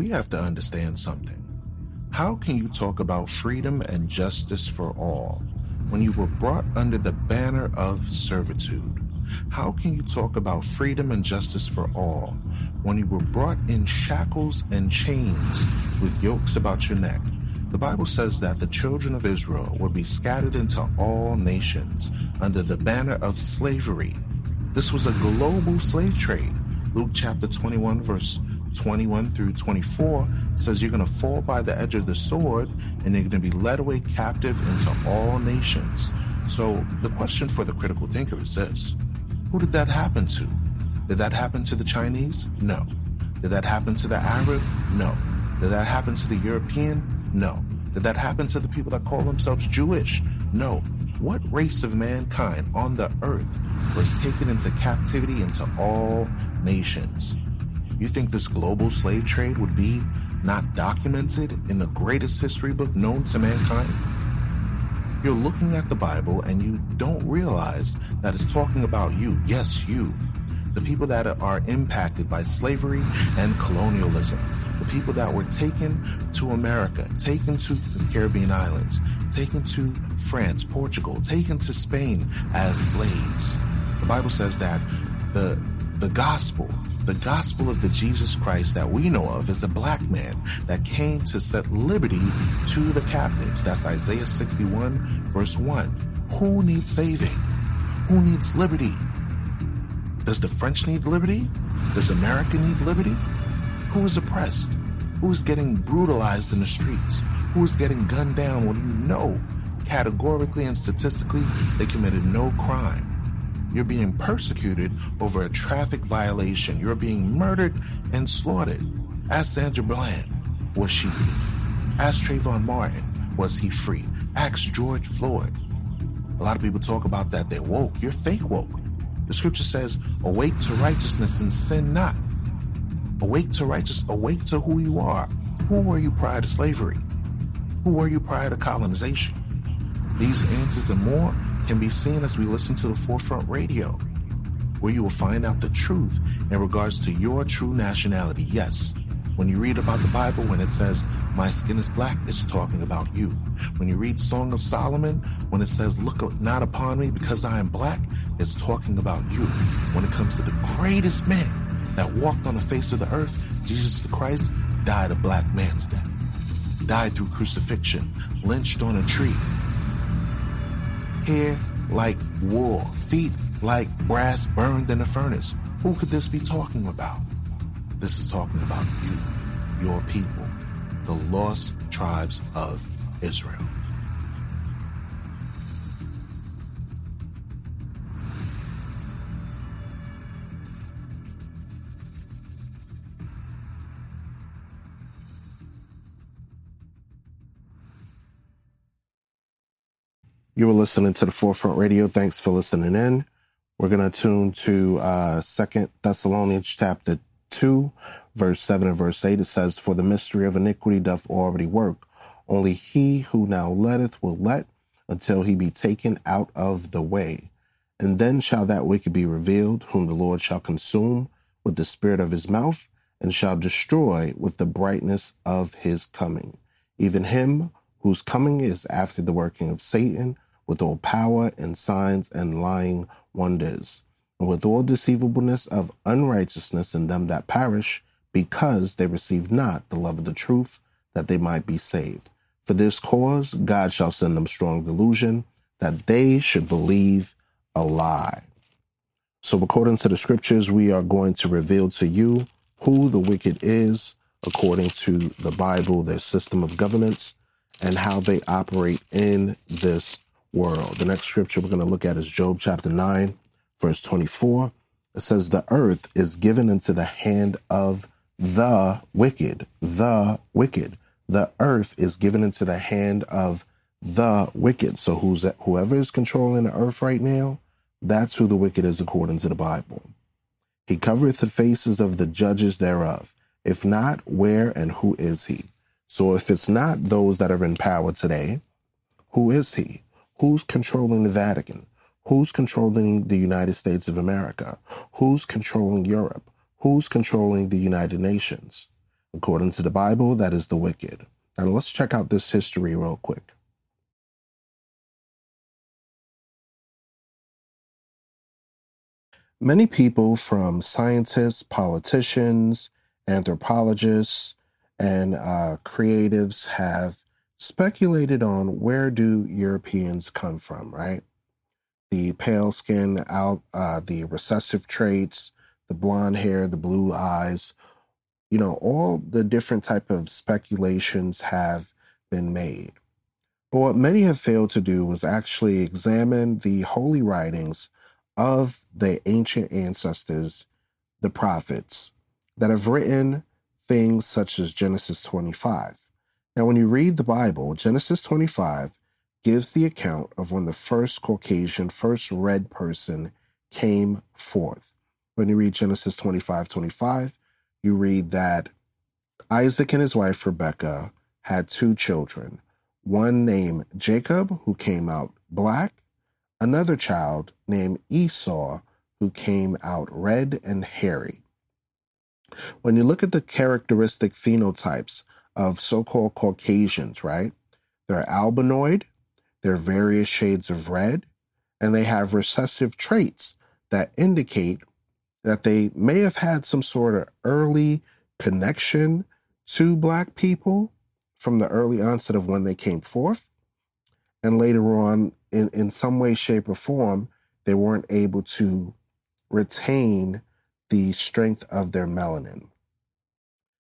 we have to understand something. How can you talk about freedom and justice for all when you were brought under the banner of servitude? How can you talk about freedom and justice for all when you were brought in shackles and chains with yokes about your neck? The Bible says that the children of Israel would be scattered into all nations under the banner of slavery. This was a global slave trade. Luke chapter 21, verse 21 through 24 says you're going to fall by the edge of the sword and you're going to be led away captive into all nations. So the question for the critical thinker is this Who did that happen to? Did that happen to the Chinese? No. Did that happen to the Arab? No. Did that happen to the European? No. Did that happen to the people that call themselves Jewish? No. What race of mankind on the earth was taken into captivity into all nations? You think this global slave trade would be not documented in the greatest history book known to mankind? You're looking at the Bible and you don't realize that it's talking about you. Yes, you. The people that are impacted by slavery and colonialism the people that were taken to America, taken to the Caribbean islands, taken to France, Portugal, taken to Spain as slaves. The Bible says that the, the gospel, the gospel of the Jesus Christ that we know of is a black man that came to set liberty to the captives. That's Isaiah 61 verse 1. Who needs saving? Who needs liberty? Does the French need liberty? Does America need liberty? Who is oppressed? Who's getting brutalized in the streets? Who's getting gunned down when you know categorically and statistically they committed no crime? You're being persecuted over a traffic violation. You're being murdered and slaughtered. Ask Sandra Bland, was she free? Ask Trayvon Martin, was he free? Ask George Floyd. A lot of people talk about that they're woke. You're fake woke. The scripture says, awake to righteousness and sin not. Awake to righteousness. Awake to who you are. Who were you prior to slavery? Who were you prior to colonization? These answers and more can be seen as we listen to the Forefront Radio, where you will find out the truth in regards to your true nationality. Yes, when you read about the Bible, when it says, My skin is black, it's talking about you. When you read Song of Solomon, when it says, Look not upon me because I am black, it's talking about you. When it comes to the greatest man, that walked on the face of the earth, Jesus the Christ, died a black man's death. Died through crucifixion, lynched on a tree. Hair like wool, feet like brass burned in a furnace. Who could this be talking about? This is talking about you, your people, the lost tribes of Israel. You were listening to the Forefront Radio. Thanks for listening in. We're going to tune to uh, Second Thessalonians chapter 2, verse 7 and verse 8. It says, For the mystery of iniquity doth already work. Only he who now letteth will let until he be taken out of the way. And then shall that wicked be revealed, whom the Lord shall consume with the spirit of his mouth, and shall destroy with the brightness of his coming. Even him whose coming is after the working of Satan with all power and signs and lying wonders, and with all deceivableness of unrighteousness in them that perish, because they receive not the love of the truth, that they might be saved. For this cause, God shall send them strong delusion, that they should believe a lie. So, according to the scriptures, we are going to reveal to you who the wicked is, according to the Bible, their system of governments, and how they operate in this world. The next scripture we're going to look at is Job chapter 9, verse 24. It says, The earth is given into the hand of the wicked. The wicked. The earth is given into the hand of the wicked. So who's that? whoever is controlling the earth right now, that's who the wicked is according to the Bible. He covereth the faces of the judges thereof. If not, where and who is he? So if it's not those that are in power today, who is he? Who's controlling the Vatican? Who's controlling the United States of America? Who's controlling Europe? Who's controlling the United Nations? According to the Bible, that is the wicked. Now let's check out this history real quick. Many people, from scientists, politicians, anthropologists, and uh, creatives, have speculated on where do Europeans come from, right? The pale skin, out, uh, the recessive traits, the blonde hair, the blue eyes, you know, all the different type of speculations have been made. But what many have failed to do was actually examine the holy writings of the ancient ancestors, the prophets, that have written things such as Genesis 25. Now, when you read the Bible, Genesis 25 gives the account of when the first Caucasian, first red person came forth. When you read Genesis 25 25, you read that Isaac and his wife Rebekah had two children, one named Jacob, who came out black, another child named Esau who came out red and hairy. When you look at the characteristic phenotypes of so called Caucasians, right? They're albinoid, they're various shades of red, and they have recessive traits that indicate that they may have had some sort of early connection to Black people from the early onset of when they came forth. And later on, in, in some way, shape, or form, they weren't able to retain the strength of their melanin.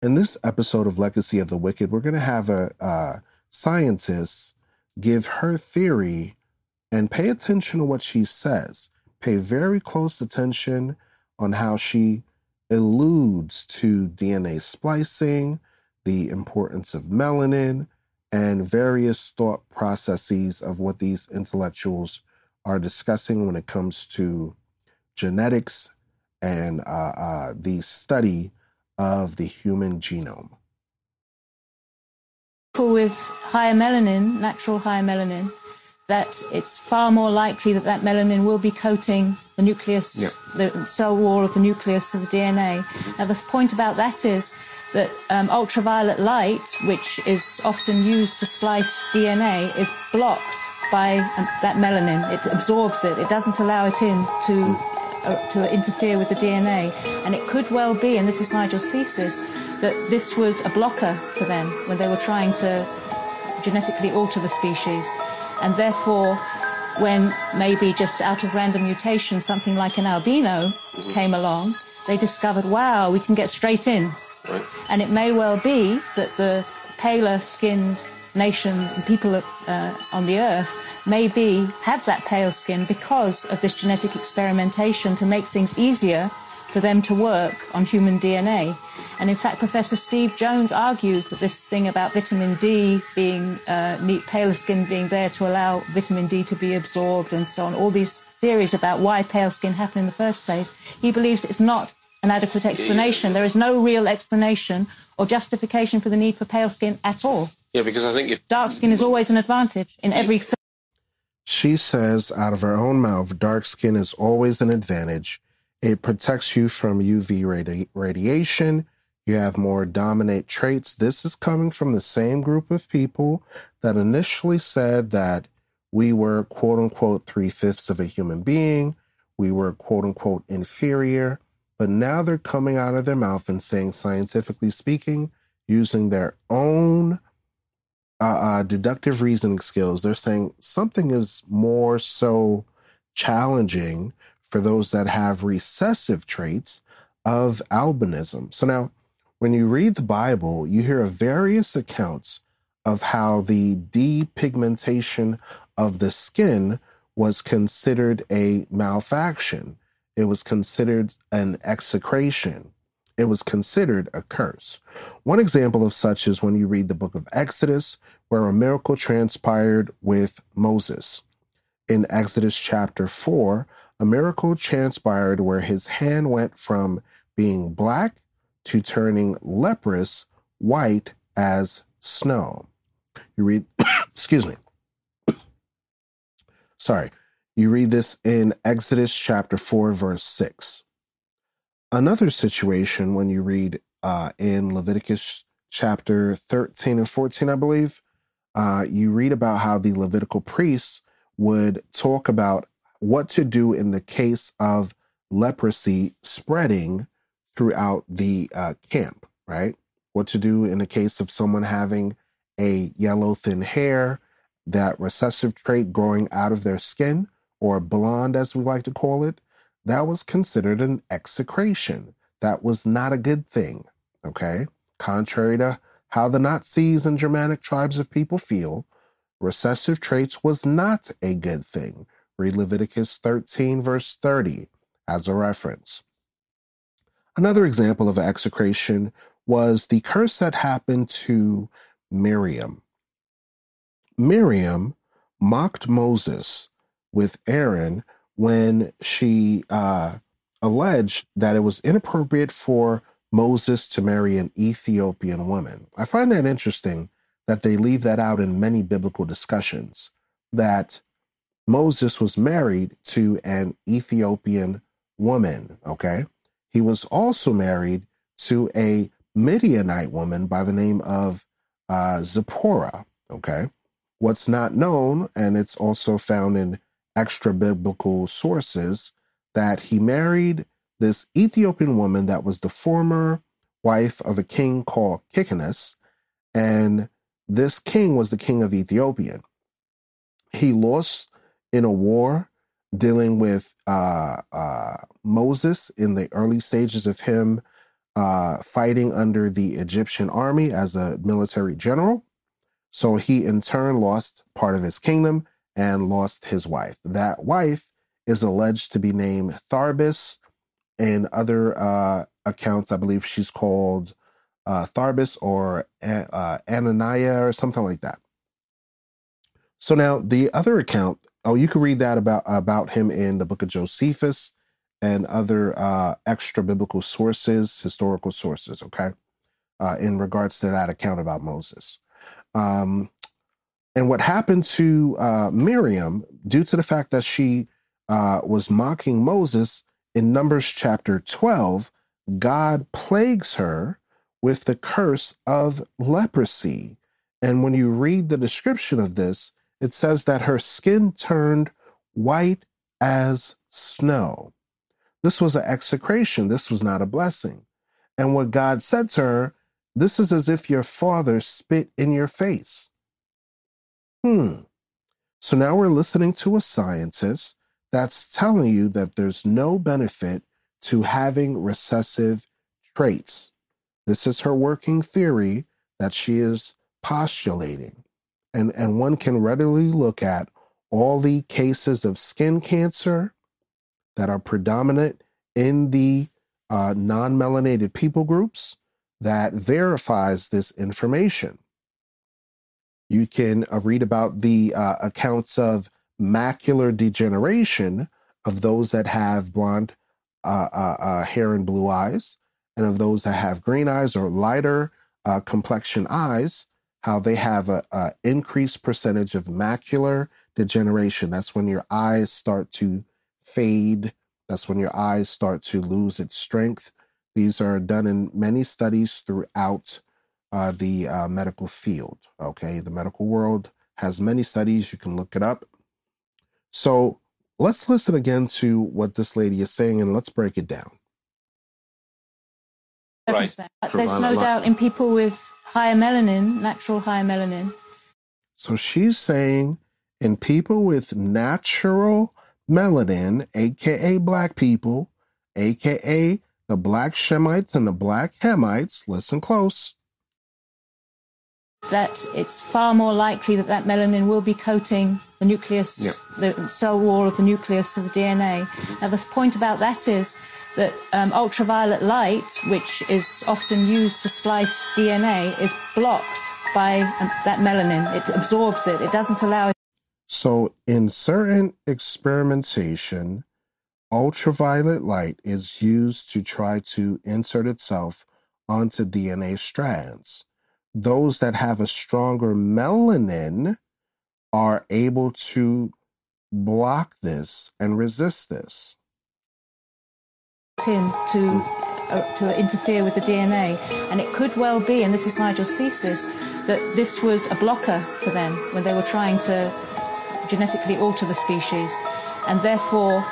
In this episode of Legacy of the Wicked, we're going to have a, a scientist give her theory and pay attention to what she says. Pay very close attention on how she alludes to DNA splicing, the importance of melanin, and various thought processes of what these intellectuals are discussing when it comes to genetics and uh, uh, the study of the human genome. With higher melanin, natural higher melanin, that it's far more likely that that melanin will be coating the nucleus, the cell wall of the nucleus of the DNA. Mm-hmm. Now, the point about that is that um, ultraviolet light, which is often used to splice DNA, is blocked by um, that melanin. It absorbs it. It doesn't allow it in to uh, to interfere with the DNA. And it could well be, and this is Nigel's thesis, that this was a blocker for them when they were trying to genetically alter the species, and therefore. When maybe just out of random mutation, something like an albino came along, they discovered, wow, we can get straight in Right. And it may well be that the paler skinned nation, people uh, on the earth, maybe have that pale skin because of this genetic experimentation to make things easier for them to work on human DNA. And in fact, Professor Steve Jones argues that this thing about vitamin D being, uh, paler skin being there to allow vitamin D to be absorbed and so on, all these theories about why pale skin happened in the first place, he believes it's not an adequate explanation. There is no real explanation or justification for the need for pale skin at all. Yeah, because I think if dark skin is always an advantage in every. She says out of her own mouth, dark skin is always an advantage. It protects you from UV radi- radiation. You have more dominant traits. This is coming from the same group of people that initially said that we were quote unquote three fifths of a human being. We were quote unquote inferior. But now they're coming out of their mouth and saying, scientifically speaking, using their own uh, uh, deductive reasoning skills, they're saying something is more so challenging for those that have recessive traits of albinism. So now, when you read the Bible, you hear of various accounts of how the depigmentation of the skin was considered a malfaction it was considered an execration. It was considered a curse. One example of such is when you read the book of Exodus, where a miracle transpired with Moses. In Exodus chapter 4, a miracle transpired where his hand went from being black to turning leprous white as snow. You read, excuse me. Sorry. You read this in Exodus chapter 4, verse 6. Another situation when you read uh, in Leviticus chapter 13 and 14, I believe, uh, you read about how the Levitical priests would talk about what to do in the case of leprosy spreading throughout the uh, camp, right? What to do in the case of someone having a yellow thin hair, that recessive trait growing out of their skin, or blonde as we like to call it, that was considered an execration. That was not a good thing, okay? Contrary to how the Nazis and Germanic tribes of people feel, recessive traits was not a good thing. Read Leviticus 13, verse 30 as a reference. Another example of execration was the curse that happened to Miriam. Miriam mocked Moses with Aaron when she uh, alleged that it was inappropriate for Moses to marry an Ethiopian woman. I find that interesting that they leave that out in many biblical discussions that Moses was married to an Ethiopian woman, okay? He was also married to a Midianite woman by the name of uh, Zipporah, okay? What's not known, and it's also found in extra biblical sources, that he married this Ethiopian woman that was the former wife of a king called Kikianus, and this king was the king of Ethiopia. He lost in a war dealing with uh, uh, Moses in the early stages of him uh, fighting under the Egyptian army as a military general. So he in turn lost part of his kingdom and lost his wife. That wife is alleged to be named Tharbis in other uh, accounts, I believe she's called uh, Tharbis or uh, Ananiah or something like that. So now the other account, oh, you can read that about about him in the book of Josephus and other uh, extra biblical sources, historical sources. Okay, uh, in regards to that account about Moses. Um, and what happened to uh, Miriam, due to the fact that she uh, was mocking Moses, in Numbers chapter 12, God plagues her with the curse of leprosy. And when you read the description of this, it says that her skin turned white as snow. This was an execration. This was not a blessing. And what God said to her, this is as if your father spit in your face. Hmm. So now we're listening to a scientist that's telling you that there's no benefit to having recessive traits. This is her working theory that she is postulating. And, and one can readily look at all the cases of skin cancer that are predominant in the uh, non melanated people groups that verifies this information. You can uh, read about the uh, accounts of macular degeneration of those that have blonde uh, uh, uh, hair and blue eyes, and of those that have green eyes or lighter complexion eyes, how they have a, a, increased percentage of macular degeneration. That's when your eyes start to fade. That's when your eyes start to lose its strength. These are done in many studies throughout uh, the uh, medical field. Okay, the medical world has many studies. You can look it up. So let's listen again to what this lady is saying and let's break it down. Right. There's no doubt in people with higher melanin, natural higher melanin. So she's saying in people with natural melanin, aka black people, aka the black Shemites and the black Hamites, listen close, that it's far more likely that that melanin will be coating the nucleus, yep. the cell wall of the nucleus of the DNA. Now, the point about that is that um, ultraviolet light, which is often used to splice DNA, is blocked by um, that melanin. It absorbs it. It doesn't allow it. So, in certain experimentation, ultraviolet light is used to try to insert itself onto DNA strands those that have a stronger melanin are able to block this and resist this. To uh, to interfere with the DNA. And it could well be, and this is Nigel's thesis, that this was a blocker for them when they were trying to genetically alter the species. And therefore,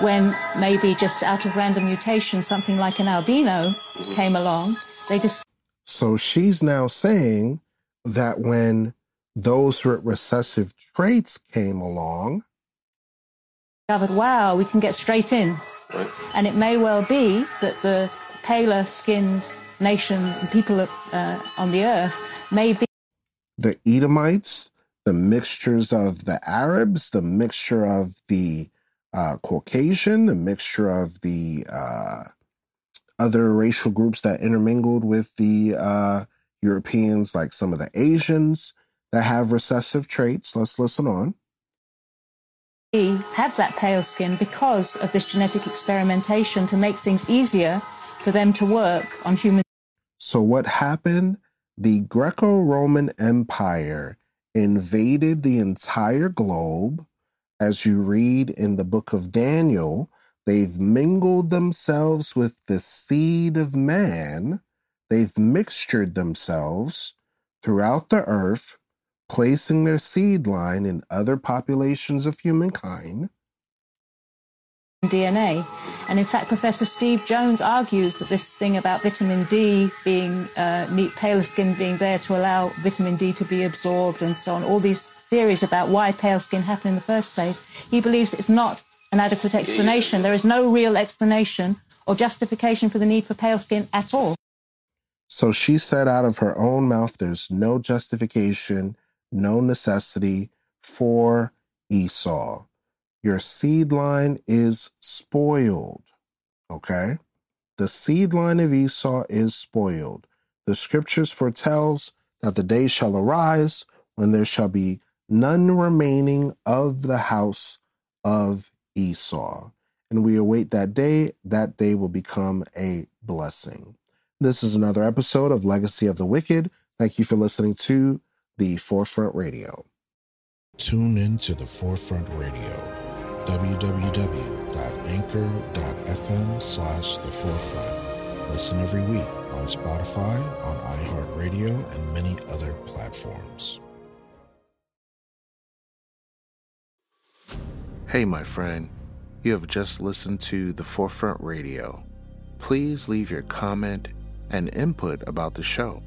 when maybe just out of random mutation, something like an albino came along, they just. So she's now saying that when those with recessive traits came along, discovered, wow, we can get straight in. Right. And it may well be that the paler skinned nation, people uh, on the earth, may be. The Edomites, the mixtures of the Arabs, the mixture of the uh, Caucasian, the mixture of the uh, other racial groups that intermingled with the uh, Europeans, like some of the Asians that have recessive traits. Let's listen on. We have that pale skin because of this genetic experimentation to make things easier for them to work on human. So, what happened? The Greco Roman Empire invaded the entire globe as you read in the book of Daniel, they've mingled themselves with the seed of man. They've mixtured themselves throughout the earth, placing their seed line in other populations of humankind. DNA. And in fact, Professor Steve Jones argues that this thing about vitamin D being, uh, pale skin being there to allow vitamin D to be absorbed and so on, all these theories about why pale skin happened in the first place, he believes it's not an adequate explanation. There is no real explanation or justification for the need for pale skin at all. So she said out of her own mouth, there's no justification, no necessity for Esau. Your seed line is spoiled. Okay? The seed line of Esau is spoiled. The scriptures foretells that the day shall arise when there shall be none remaining of the house of Esau. And we await that day. That day will become a blessing. This is another episode of Legacy of the Wicked. Thank you for listening to the Forefront Radio. Tune in to the Forefront Radio, www.anchor.fm slash the forefront. Listen every week on Spotify, on iHeartRadio, and many other platforms. Hey, my friend, you have just listened to The Forefront Radio. Please leave your comment and input about the show,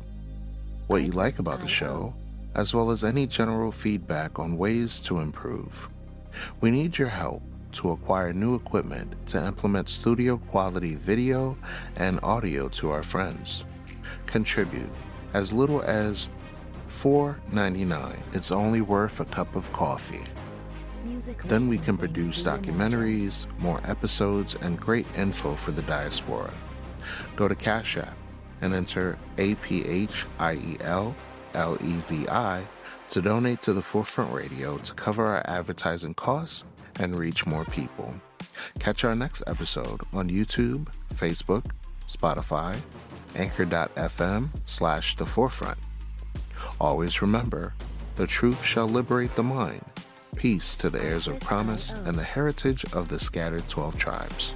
what you like about the show, as well as any general feedback on ways to improve. We need your help to acquire new equipment to implement studio quality video and audio to our friends. Contribute as little as $4.99. It's only worth a cup of coffee. Then we can produce documentaries, more episodes, and great info for the diaspora. Go to Cash App and enter APHIEL to donate to the Forefront Radio to cover our advertising costs and reach more people. Catch our next episode on YouTube, Facebook, Spotify, anchor.fm slash the forefront. Always remember, the truth shall liberate the mind Peace to the heirs of promise and the heritage of the scattered 12 tribes.